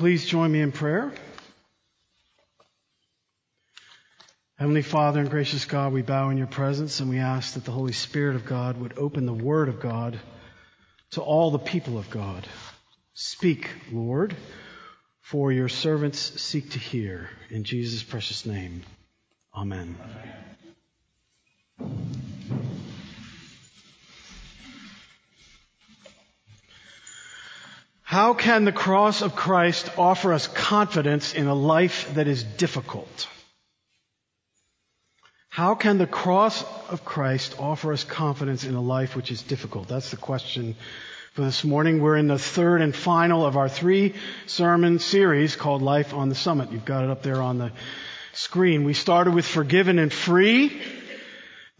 Please join me in prayer. Heavenly Father and gracious God, we bow in your presence and we ask that the Holy Spirit of God would open the Word of God to all the people of God. Speak, Lord, for your servants seek to hear. In Jesus' precious name, Amen. How can the cross of Christ offer us confidence in a life that is difficult? How can the cross of Christ offer us confidence in a life which is difficult? That's the question for this morning. We're in the third and final of our three sermon series called Life on the Summit. You've got it up there on the screen. We started with forgiven and free.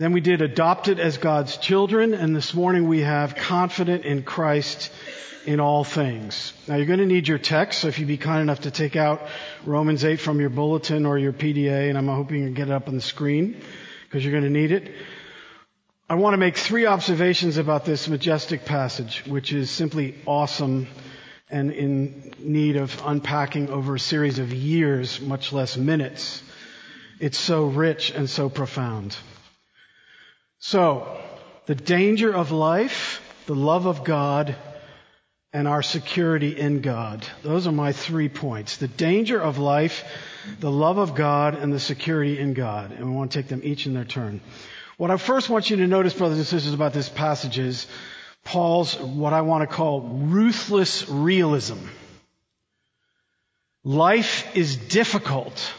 Then we did adopted as God's children. And this morning we have confident in Christ in all things. Now you're going to need your text, so if you'd be kind enough to take out Romans 8 from your bulletin or your PDA, and I'm hoping you can get it up on the screen, because you're going to need it. I want to make three observations about this majestic passage, which is simply awesome and in need of unpacking over a series of years, much less minutes. It's so rich and so profound. So, the danger of life, the love of God, and our security in God. Those are my three points. The danger of life, the love of God, and the security in God. And we want to take them each in their turn. What I first want you to notice, brothers and sisters, about this passage is Paul's, what I want to call ruthless realism. Life is difficult.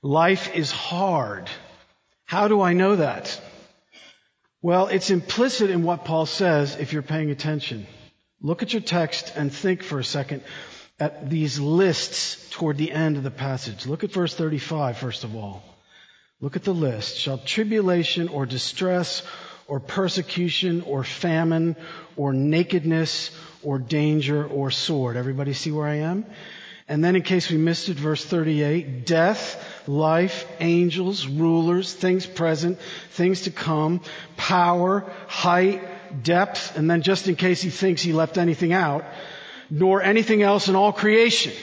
Life is hard. How do I know that? Well, it's implicit in what Paul says if you're paying attention. Look at your text and think for a second at these lists toward the end of the passage. Look at verse 35, first of all. Look at the list. Shall tribulation or distress or persecution or famine or nakedness or danger or sword. Everybody see where I am? And then in case we missed it, verse 38, death, life, angels, rulers, things present, things to come, power, height, depth, and then just in case he thinks he left anything out, nor anything else in all creation.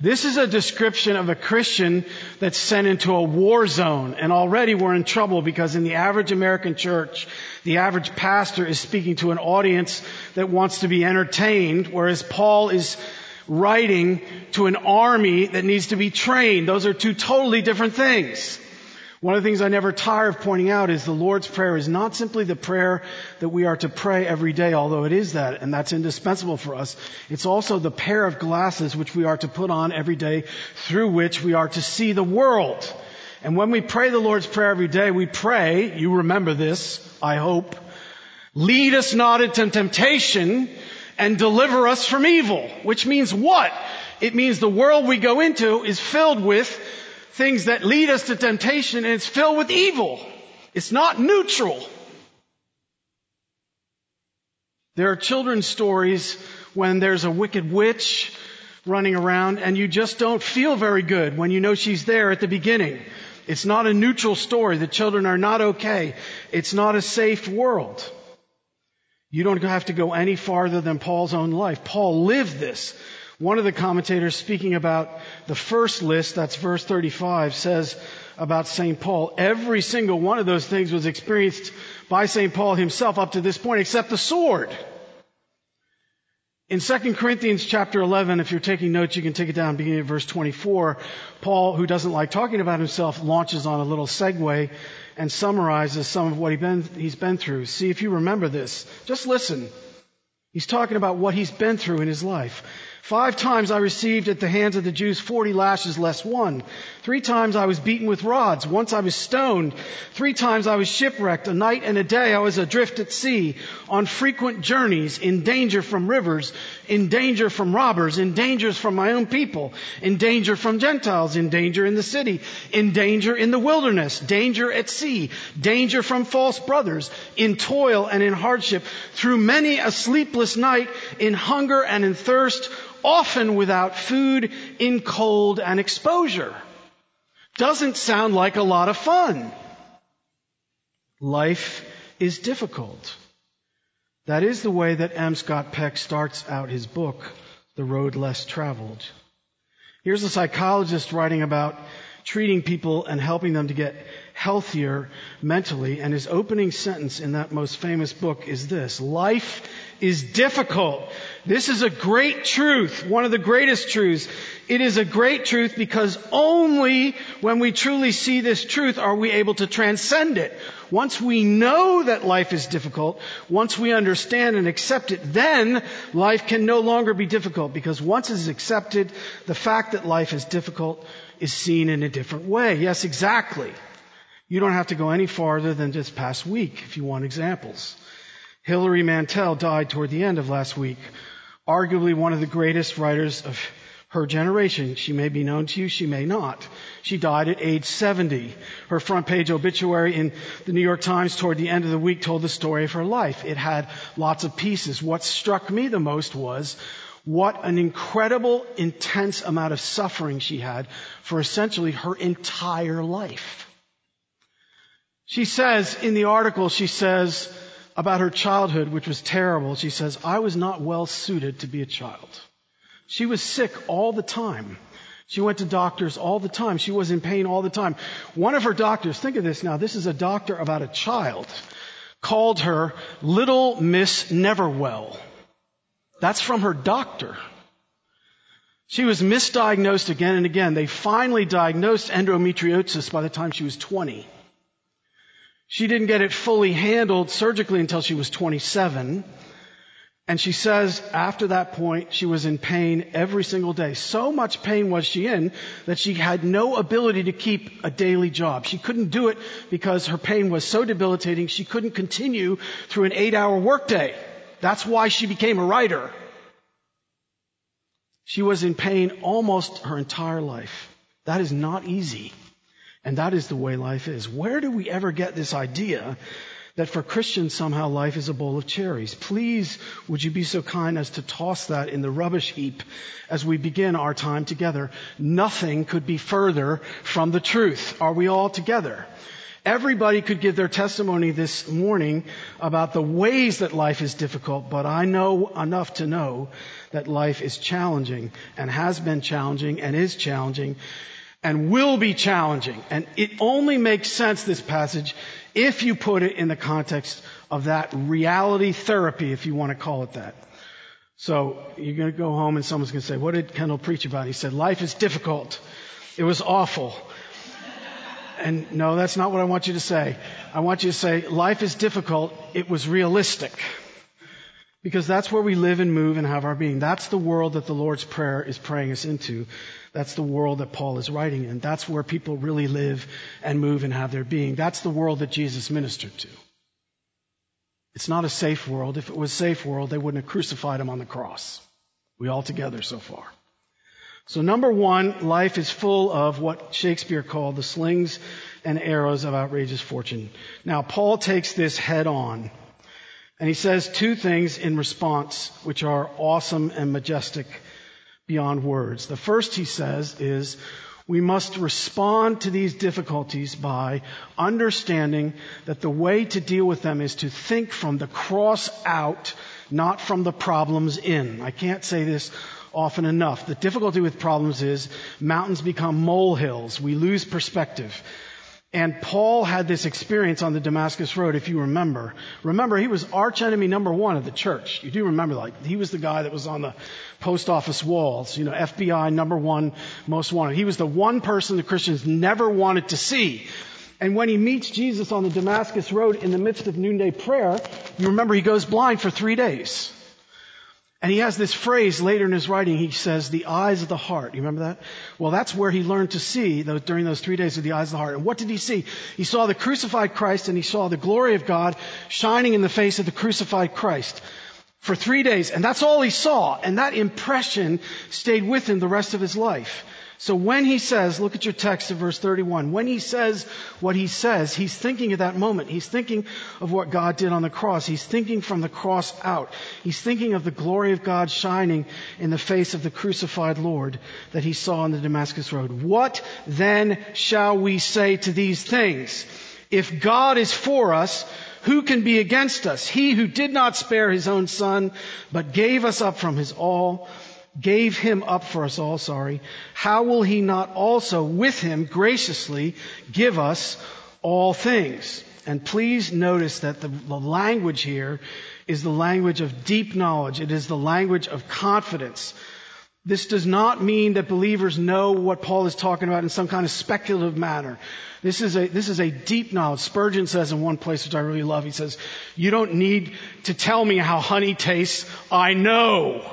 This is a description of a Christian that's sent into a war zone, and already we're in trouble because in the average American church, the average pastor is speaking to an audience that wants to be entertained, whereas Paul is writing to an army that needs to be trained. Those are two totally different things. One of the things I never tire of pointing out is the Lord's Prayer is not simply the prayer that we are to pray every day, although it is that, and that's indispensable for us. It's also the pair of glasses which we are to put on every day through which we are to see the world. And when we pray the Lord's Prayer every day, we pray, you remember this, I hope, lead us not into temptation and deliver us from evil, which means what? It means the world we go into is filled with things that lead us to temptation and it's filled with evil. It's not neutral. There are children's stories when there's a wicked witch running around and you just don't feel very good when you know she's there at the beginning. It's not a neutral story. The children are not okay. It's not a safe world. You don't have to go any farther than Paul's own life. Paul lived this. One of the commentators speaking about the first list, that's verse 35, says about St. Paul, every single one of those things was experienced by St. Paul himself up to this point, except the sword. In 2 Corinthians chapter 11, if you're taking notes, you can take it down beginning at verse 24. Paul, who doesn't like talking about himself, launches on a little segue and summarizes some of what he been, he's been through. See if you remember this. Just listen. He's talking about what he's been through in his life. Five times I received at the hands of the Jews 40 lashes less one. Three times I was beaten with rods. Once I was stoned. Three times I was shipwrecked. A night and a day I was adrift at sea, on frequent journeys, in danger from rivers, in danger from robbers, in danger from my own people, in danger from Gentiles, in danger in the city, in danger in the wilderness, danger at sea, danger from false brothers, in toil and in hardship, through many a sleepless night, in hunger and in thirst, often without food, in cold and exposure. Doesn't sound like a lot of fun. Life is difficult. That is the way that M. Scott Peck starts out his book the road less traveled. Here's a psychologist writing about treating people and helping them to get healthier mentally. And his opening sentence in that most famous book is this. Life is difficult. This is a great truth, one of the greatest truths. It is a great truth because only when we truly see this truth are we able to transcend it. Once we know that life is difficult, once we understand and accept it, then life can no longer be difficult because once it's accepted, the fact that life is difficult is seen in a different way. Yes, exactly. You don't have to go any farther than this past week if you want examples. Hilary Mantel died toward the end of last week, arguably one of the greatest writers of her generation. She may be known to you, she may not. She died at age 70. Her front page obituary in the New York Times toward the end of the week told the story of her life. It had lots of pieces. What struck me the most was what an incredible, intense amount of suffering she had for essentially her entire life. She says in the article, she says about her childhood, which was terrible, she says, I was not well suited to be a child. She was sick all the time. She went to doctors all the time. She was in pain all the time. One of her doctors, think of this now, this is a doctor about a child, called her Little Miss Neverwell. That's from her doctor. She was misdiagnosed again and again. They finally diagnosed endometriosis by the time she was 20. She didn't get it fully handled surgically until she was 27. And she says after that point, she was in pain every single day. So much pain was she in that she had no ability to keep a daily job. She couldn't do it because her pain was so debilitating she couldn't continue through an eight hour workday. That's why she became a writer. She was in pain almost her entire life. That is not easy. And that is the way life is. Where do we ever get this idea that for Christians somehow life is a bowl of cherries? Please, would you be so kind as to toss that in the rubbish heap as we begin our time together? Nothing could be further from the truth. Are we all together? Everybody could give their testimony this morning about the ways that life is difficult, but I know enough to know that life is challenging and has been challenging and is challenging and will be challenging. And it only makes sense, this passage, if you put it in the context of that reality therapy, if you want to call it that. So you're going to go home and someone's going to say, what did Kendall preach about? He said, life is difficult. It was awful. And no, that's not what I want you to say. I want you to say, life is difficult. It was realistic. Because that's where we live and move and have our being. That's the world that the Lord's Prayer is praying us into. That's the world that Paul is writing in. That's where people really live and move and have their being. That's the world that Jesus ministered to. It's not a safe world. If it was a safe world, they wouldn't have crucified him on the cross. We all together so far. So number one, life is full of what Shakespeare called the slings and arrows of outrageous fortune. Now, Paul takes this head on. And he says two things in response, which are awesome and majestic beyond words. The first he says is, we must respond to these difficulties by understanding that the way to deal with them is to think from the cross out, not from the problems in. I can't say this often enough. The difficulty with problems is mountains become molehills. We lose perspective. And Paul had this experience on the Damascus Road, if you remember. Remember, he was arch enemy number one of the church. You do remember, like, he was the guy that was on the post office walls, you know, FBI number one most wanted. He was the one person the Christians never wanted to see. And when he meets Jesus on the Damascus Road in the midst of noonday prayer, you remember he goes blind for three days. And he has this phrase later in his writing. He says, the eyes of the heart. You remember that? Well, that's where he learned to see during those three days of the eyes of the heart. And what did he see? He saw the crucified Christ and he saw the glory of God shining in the face of the crucified Christ for three days. And that's all he saw. And that impression stayed with him the rest of his life. So when he says, look at your text of verse 31, when he says what he says, he's thinking of that moment. He's thinking of what God did on the cross. He's thinking from the cross out. He's thinking of the glory of God shining in the face of the crucified Lord that he saw on the Damascus Road. What then shall we say to these things? If God is for us, who can be against us? He who did not spare his own son, but gave us up from his all, gave him up for us all, sorry, how will he not also with him graciously give us all things? And please notice that the, the language here is the language of deep knowledge. It is the language of confidence. This does not mean that believers know what Paul is talking about in some kind of speculative manner. This is a, this is a deep knowledge. Spurgeon says in one place, which I really love, he says, you don't need to tell me how honey tastes. I know.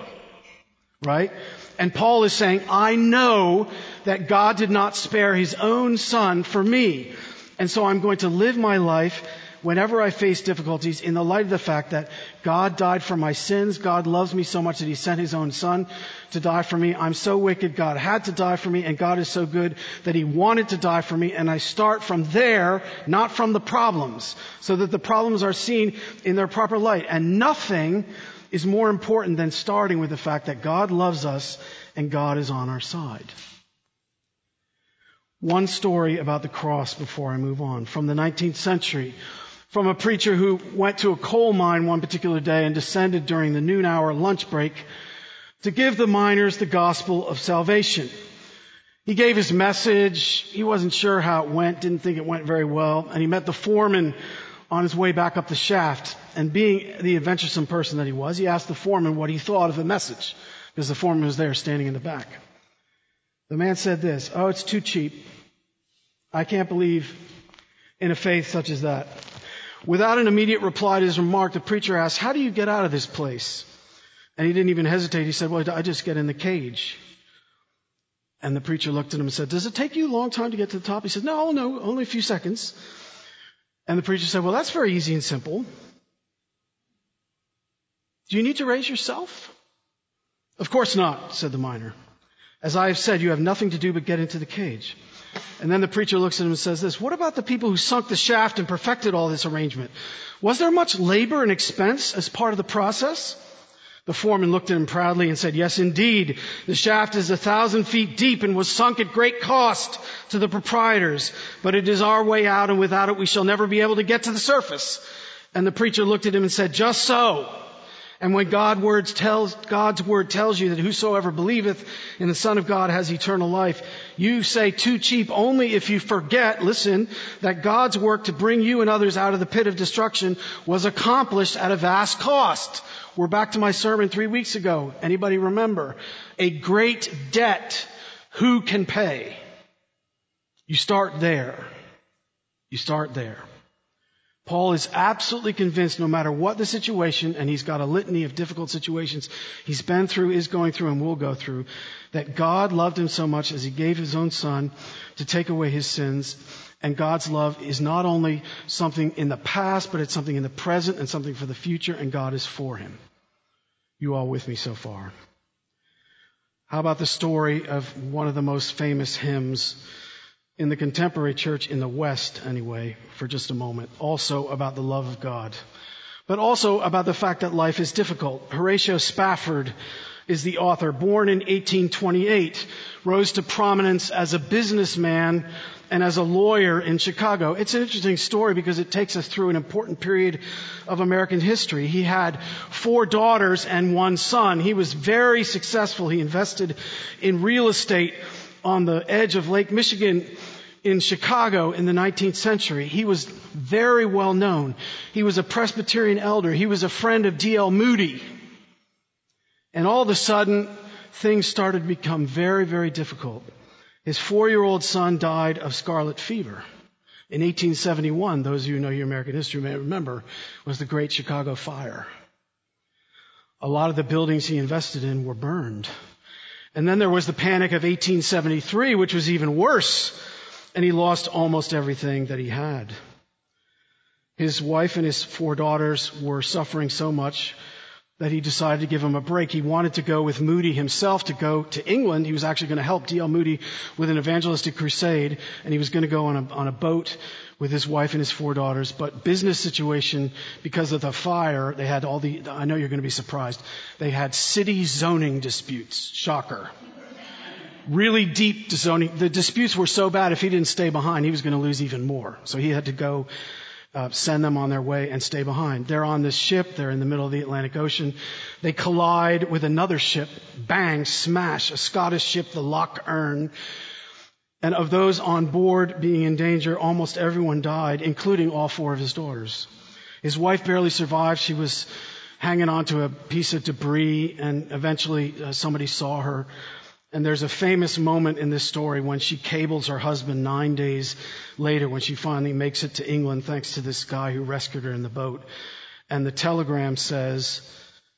Right? And Paul is saying, I know that God did not spare his own son for me. And so I'm going to live my life whenever I face difficulties in the light of the fact that God died for my sins. God loves me so much that he sent his own son to die for me. I'm so wicked. God had to die for me and God is so good that he wanted to die for me. And I start from there, not from the problems, so that the problems are seen in their proper light. And nothing is more important than starting with the fact that God loves us and God is on our side. One story about the cross before I move on. From the 19th century, from a preacher who went to a coal mine one particular day and descended during the noon hour lunch break to give the miners the gospel of salvation. He gave his message. He wasn't sure how it went, didn't think it went very well, and he met the foreman on his way back up the shaft. And being the adventuresome person that he was, he asked the foreman what he thought of the message, because the foreman was there standing in the back. The man said this, Oh, it's too cheap. I can't believe in a faith such as that. Without an immediate reply to his remark, the preacher asked, How do you get out of this place? And he didn't even hesitate. He said, Well, I just get in the cage. And the preacher looked at him and said, Does it take you a long time to get to the top? He said, No, no, only a few seconds. And the preacher said, Well, that's very easy and simple. Do you need to raise yourself? Of course not, said the miner. As I have said, you have nothing to do but get into the cage. And then the preacher looks at him and says this, what about the people who sunk the shaft and perfected all this arrangement? Was there much labor and expense as part of the process? The foreman looked at him proudly and said, yes, indeed. The shaft is a thousand feet deep and was sunk at great cost to the proprietors, but it is our way out and without it we shall never be able to get to the surface. And the preacher looked at him and said, just so. And when God words tells, God's word tells you that whosoever believeth in the Son of God has eternal life, you say too cheap only if you forget, listen, that God's work to bring you and others out of the pit of destruction was accomplished at a vast cost. We're back to my sermon three weeks ago. Anybody remember? A great debt. Who can pay? You start there. You start there. Paul is absolutely convinced no matter what the situation, and he's got a litany of difficult situations he's been through, is going through, and will go through, that God loved him so much as he gave his own son to take away his sins. And God's love is not only something in the past, but it's something in the present and something for the future, and God is for him. You all with me so far? How about the story of one of the most famous hymns in the contemporary church in the West, anyway, for just a moment, also about the love of God, but also about the fact that life is difficult. Horatio Spafford is the author, born in 1828, rose to prominence as a businessman and as a lawyer in Chicago. It's an interesting story because it takes us through an important period of American history. He had four daughters and one son. He was very successful. He invested in real estate on the edge of Lake Michigan in Chicago in the 19th century. He was very well known. He was a Presbyterian elder. He was a friend of D.L. Moody. And all of a sudden, things started to become very, very difficult. His four-year-old son died of scarlet fever. In 1871, those of you who know your American history may remember, was the Great Chicago Fire. A lot of the buildings he invested in were burned. And then there was the panic of 1873, which was even worse, and he lost almost everything that he had. His wife and his four daughters were suffering so much that he decided to give him a break. He wanted to go with Moody himself to go to England. He was actually going to help D.L. Moody with an evangelistic crusade, and he was going to go on a, on a boat with his wife and his four daughters, but business situation, because of the fire, they had all the, I know you're going to be surprised, they had city zoning disputes. Shocker. Really deep zoning. The disputes were so bad, if he didn't stay behind, he was going to lose even more. So he had to go uh, send them on their way and stay behind. They're on this ship. They're in the middle of the Atlantic Ocean. They collide with another ship. Bang, smash, a Scottish ship, the Loch Earn. And of those on board being in danger, almost everyone died, including all four of his daughters. His wife barely survived. She was hanging onto a piece of debris and eventually uh, somebody saw her. And there's a famous moment in this story when she cables her husband nine days later when she finally makes it to England thanks to this guy who rescued her in the boat. And the telegram says,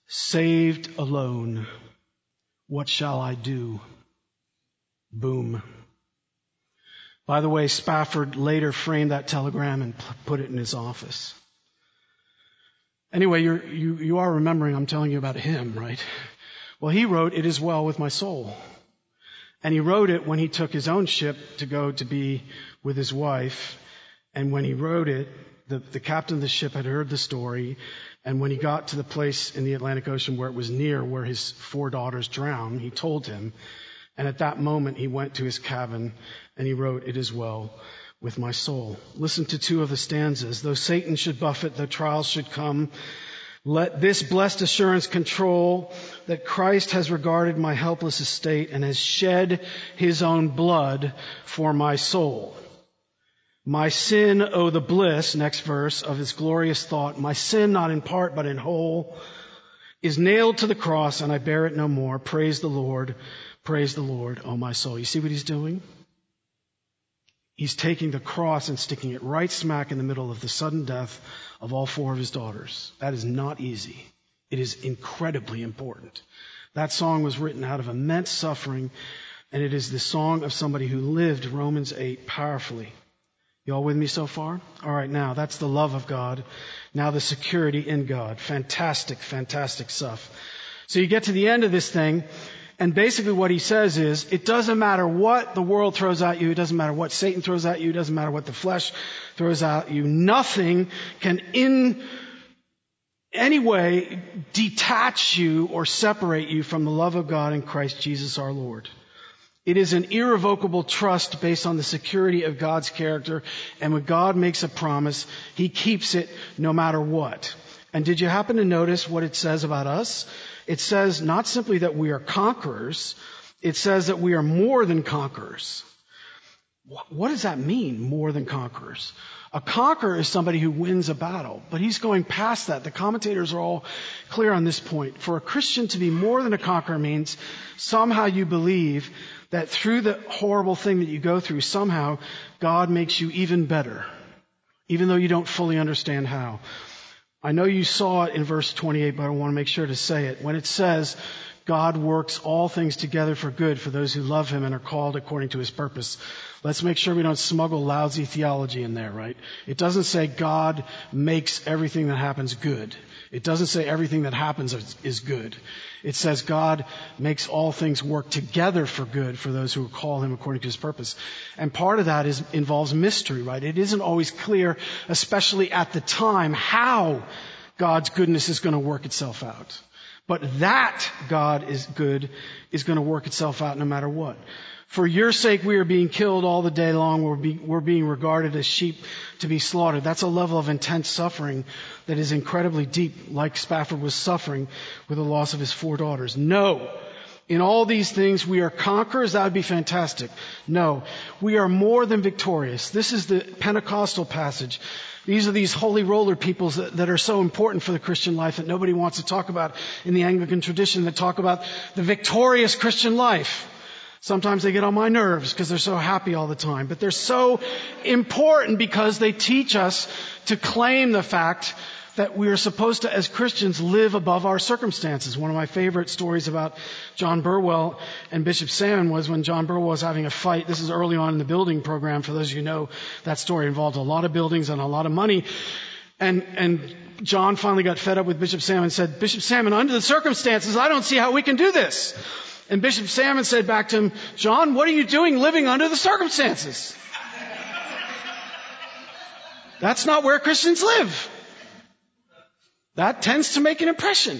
saved alone. What shall I do? Boom. By the way, Spafford later framed that telegram and put it in his office. Anyway, you you, are remembering I'm telling you about him, right? Well, he wrote, It is well with my soul. And he wrote it when he took his own ship to go to be with his wife. And when he wrote it, the, the captain of the ship had heard the story. And when he got to the place in the Atlantic Ocean where it was near where his four daughters drowned, he told him. And at that moment, he went to his cabin and he wrote, It is well with my soul. Listen to two of the stanzas. Though Satan should buffet, though trials should come, let this blessed assurance control that Christ has regarded my helpless estate and has shed his own blood for my soul. My sin, oh the bliss, next verse of his glorious thought, my sin not in part but in whole, is nailed to the cross and I bear it no more. Praise the Lord. Praise the Lord, oh my soul. You see what he's doing? He's taking the cross and sticking it right smack in the middle of the sudden death of all four of his daughters. That is not easy. It is incredibly important. That song was written out of immense suffering, and it is the song of somebody who lived Romans 8 powerfully. Y'all with me so far? All right, now that's the love of God. Now the security in God. Fantastic, fantastic stuff. So you get to the end of this thing, and basically what he says is, it doesn't matter what the world throws at you, it doesn't matter what Satan throws at you, it doesn't matter what the flesh throws at you, nothing can in any way detach you or separate you from the love of God in Christ Jesus our Lord. It is an irrevocable trust based on the security of God's character, and when God makes a promise, He keeps it no matter what. And did you happen to notice what it says about us? It says not simply that we are conquerors, it says that we are more than conquerors. What does that mean, more than conquerors? A conqueror is somebody who wins a battle, but he's going past that. The commentators are all clear on this point. For a Christian to be more than a conqueror means somehow you believe that through the horrible thing that you go through, somehow God makes you even better, even though you don't fully understand how. I know you saw it in verse 28, but I want to make sure to say it. When it says, God works all things together for good for those who love him and are called according to his purpose. Let's make sure we don't smuggle lousy theology in there, right? It doesn't say God makes everything that happens good. It doesn't say everything that happens is good. It says God makes all things work together for good for those who call him according to his purpose. And part of that is, involves mystery, right? It isn't always clear, especially at the time, how God's goodness is going to work itself out. But that God is good is going to work itself out no matter what. For your sake, we are being killed all the day long. We're, be, we're, being regarded as sheep to be slaughtered. That's a level of intense suffering that is incredibly deep, like Spafford was suffering with the loss of his four daughters. No. In all these things, we are conquerors. That would be fantastic. No. We are more than victorious. This is the Pentecostal passage. These are these holy roller peoples that, that, are so important for the Christian life that nobody wants to talk about in the Anglican tradition that talk about the victorious Christian life. Sometimes they get on my nerves because they're so happy all the time, but they're so important because they teach us to claim the fact that we are supposed to, as Christians, live above our circumstances. One of my favorite stories about John Burwell and Bishop Salmon was when John Burwell was having a fight. This is early on in the building program. For those of you who know, that story involved a lot of buildings and a lot of money. And, and John finally got fed up with Bishop Salmon and said, Bishop Salmon, under the circumstances, I don't see how we can do this. And Bishop Salmon said back to him, John, what are you doing living under the circumstances? That's not where Christians live. That tends to make an impression.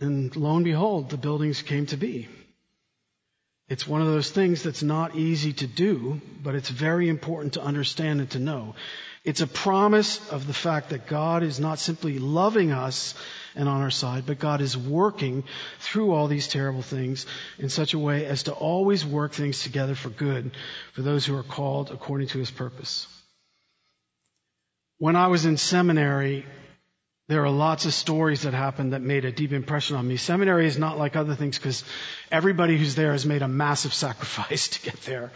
And lo and behold, the buildings came to be. It's one of those things that's not easy to do, but it's very important to understand and to know. It's a promise of the fact that God is not simply loving us and on our side, but God is working through all these terrible things in such a way as to always work things together for good for those who are called according to his purpose. When I was in seminary, there are lots of stories that happened that made a deep impression on me. Seminary is not like other things because everybody who's there has made a massive sacrifice to get there.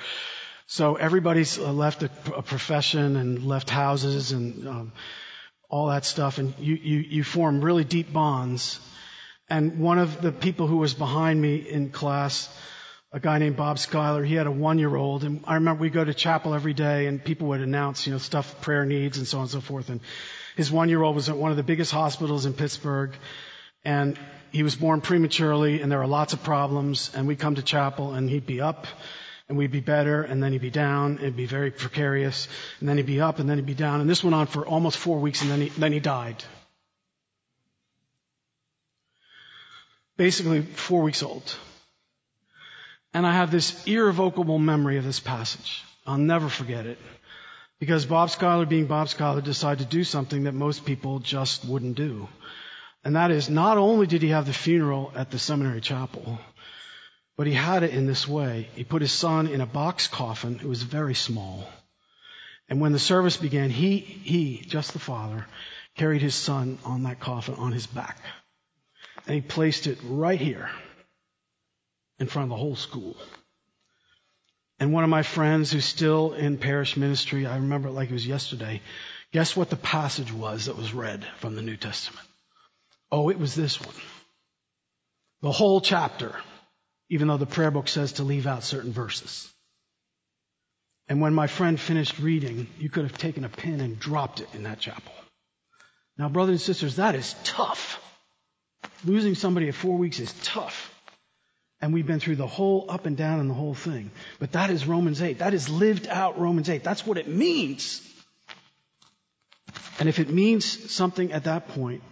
So everybody's uh, left a, a profession and left houses and um, all that stuff, and you, you you form really deep bonds. And one of the people who was behind me in class, a guy named Bob Schuyler, he had a one-year-old, and I remember we go to chapel every day, and people would announce, you know, stuff, prayer needs, and so on and so forth. And his one-year-old was at one of the biggest hospitals in Pittsburgh, and he was born prematurely, and there were lots of problems. And we come to chapel, and he'd be up and we'd be better, and then he'd be down, it'd be very precarious, and then he'd be up, and then he'd be down, and this went on for almost four weeks, and then he, then he died. Basically, four weeks old. And I have this irrevocable memory of this passage. I'll never forget it. Because Bob Schuyler, being Bob Schuyler, decided to do something that most people just wouldn't do. And that is, not only did he have the funeral at the seminary chapel, but he had it in this way. He put his son in a box coffin. It was very small. And when the service began, he, he, just the father, carried his son on that coffin on his back. And he placed it right here in front of the whole school. And one of my friends who's still in parish ministry, I remember it like it was yesterday, guess what the passage was that was read from the New Testament? Oh, it was this one. The whole chapter even though the prayer book says to leave out certain verses. And when my friend finished reading, you could have taken a pin and dropped it in that chapel. Now, brothers and sisters, that is tough. Losing somebody at four weeks is tough. And we've been through the whole up and down and the whole thing. But that is Romans 8. That is lived out Romans 8. That's what it means. And if it means something at that point,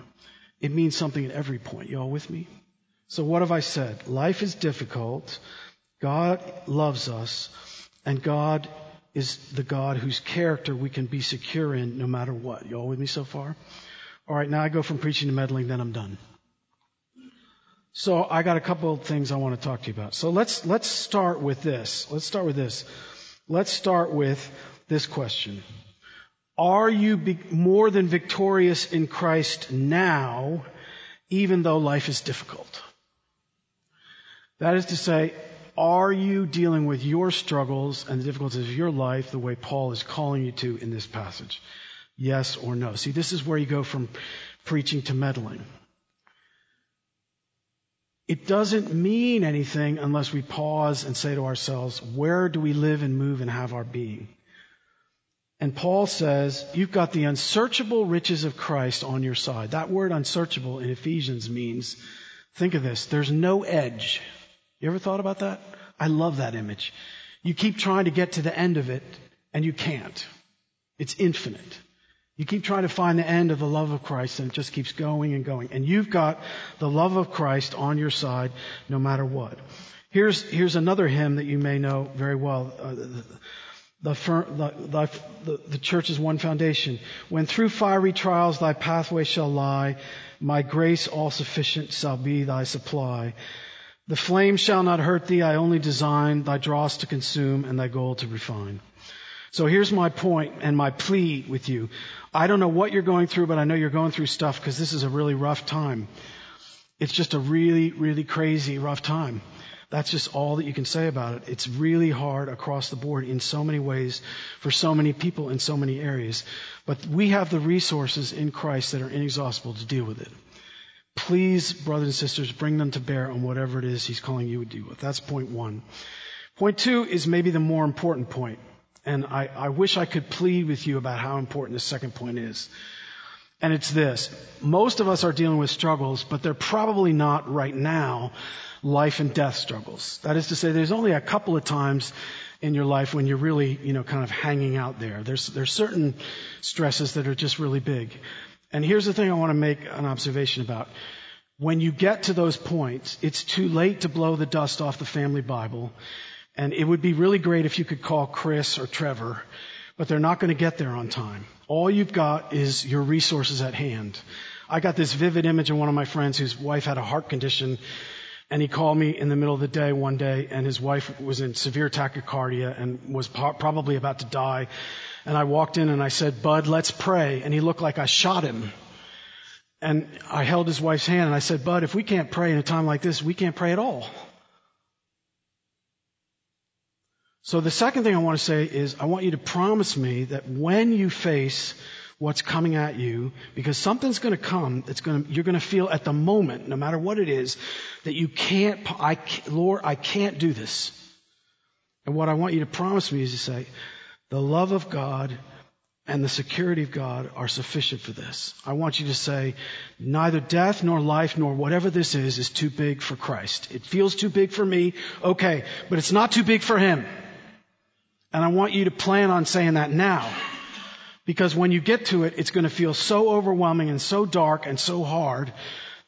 it means something at every point. You all with me? So what have I said? Life is difficult. God loves us. And God is the God whose character we can be secure in no matter what. You all with me so far? All right, now I go from preaching to meddling, then I'm done. So I got a couple of things I want to talk to you about. So let's let's start with this. Let's start with this. Let's start with this question. Are you be- more than victorious in Christ now, even though life is difficult? That is to say, are you dealing with your struggles and the difficulties of your life the way Paul is calling you to in this passage? Yes or no? See, this is where you go from preaching to meddling. It doesn't mean anything unless we pause and say to ourselves, where do we live and move and have our being? And Paul says, you've got the unsearchable riches of Christ on your side. That word unsearchable in Ephesians means, think of this, there's no edge. You ever thought about that? I love that image. You keep trying to get to the end of it and you can't. It's infinite. You keep trying to find the end of the love of Christ and it just keeps going and going. And you've got the love of Christ on your side no matter what. Here's, here's another hymn that you may know very well. Uh, the, the, the, the, the church's one foundation. When through fiery trials thy pathway shall lie, my grace all sufficient shall be thy supply. The flame shall not hurt thee. I only design thy dross to consume and thy gold to refine. So here's my point and my plea with you. I don't know what you're going through, but I know you're going through stuff because this is a really rough time. It's just a really, really crazy rough time. That's just all that you can say about it. It's really hard across the board in so many ways for so many people in so many areas. But we have the resources in Christ that are inexhaustible to deal with it. Please, brothers and sisters, bring them to bear on whatever it is he's calling you to deal with. That's point one. Point two is maybe the more important point. And I, I wish I could plead with you about how important the second point is. And it's this. Most of us are dealing with struggles, but they're probably not right now life and death struggles. That is to say, there's only a couple of times in your life when you're really, you know, kind of hanging out there. There's, there's certain stresses that are just really big. And here's the thing I want to make an observation about. When you get to those points, it's too late to blow the dust off the family Bible. And it would be really great if you could call Chris or Trevor but they're not going to get there on time. All you've got is your resources at hand. I got this vivid image of one of my friends whose wife had a heart condition and he called me in the middle of the day one day and his wife was in severe tachycardia and was po- probably about to die. And I walked in and I said, Bud, let's pray. And he looked like I shot him. And I held his wife's hand and I said, Bud, if we can't pray in a time like this, we can't pray at all. So the second thing I want to say is I want you to promise me that when you face what's coming at you, because something's going to come that's going to, you're going to feel at the moment, no matter what it is, that you can't, I, Lord, I can't do this. And what I want you to promise me is to say, the love of God and the security of God are sufficient for this. I want you to say, neither death nor life nor whatever this is is too big for Christ. It feels too big for me, okay, but it's not too big for Him. And I want you to plan on saying that now. Because when you get to it, it's going to feel so overwhelming and so dark and so hard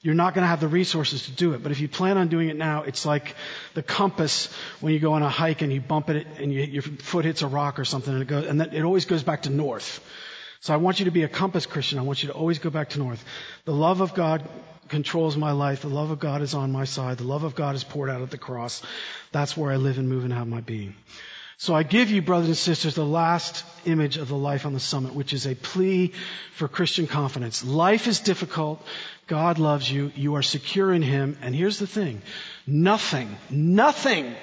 you're not going to have the resources to do it. But if you plan on doing it now, it's like the compass when you go on a hike and you bump it and you, your foot hits a rock or something and it goes, and it always goes back to north. So I want you to be a compass Christian. I want you to always go back to north. The love of God controls my life. The love of God is on my side. The love of God is poured out at the cross. That's where I live and move and have my being. So I give you, brothers and sisters, the last image of the life on the summit, which is a plea for Christian confidence. Life is difficult. God loves you. You are secure in Him. And here's the thing. Nothing, nothing,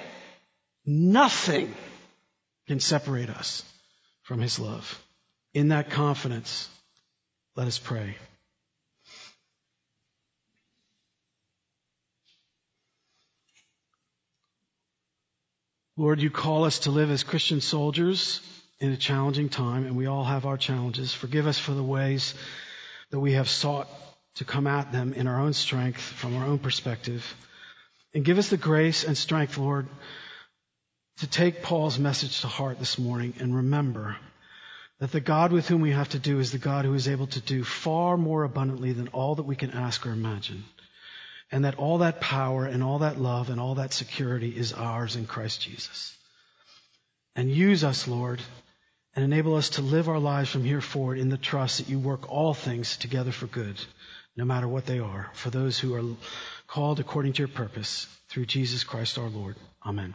nothing can separate us from His love. In that confidence, let us pray. Lord, you call us to live as Christian soldiers in a challenging time, and we all have our challenges. Forgive us for the ways that we have sought to come at them in our own strength, from our own perspective. And give us the grace and strength, Lord, to take Paul's message to heart this morning and remember that the God with whom we have to do is the God who is able to do far more abundantly than all that we can ask or imagine and that all that power and all that love and all that security is ours in Christ Jesus. And use us, Lord, and enable us to live our lives from here forward in the trust that you work all things together for good, no matter what they are, for those who are called according to your purpose through Jesus Christ our Lord. Amen.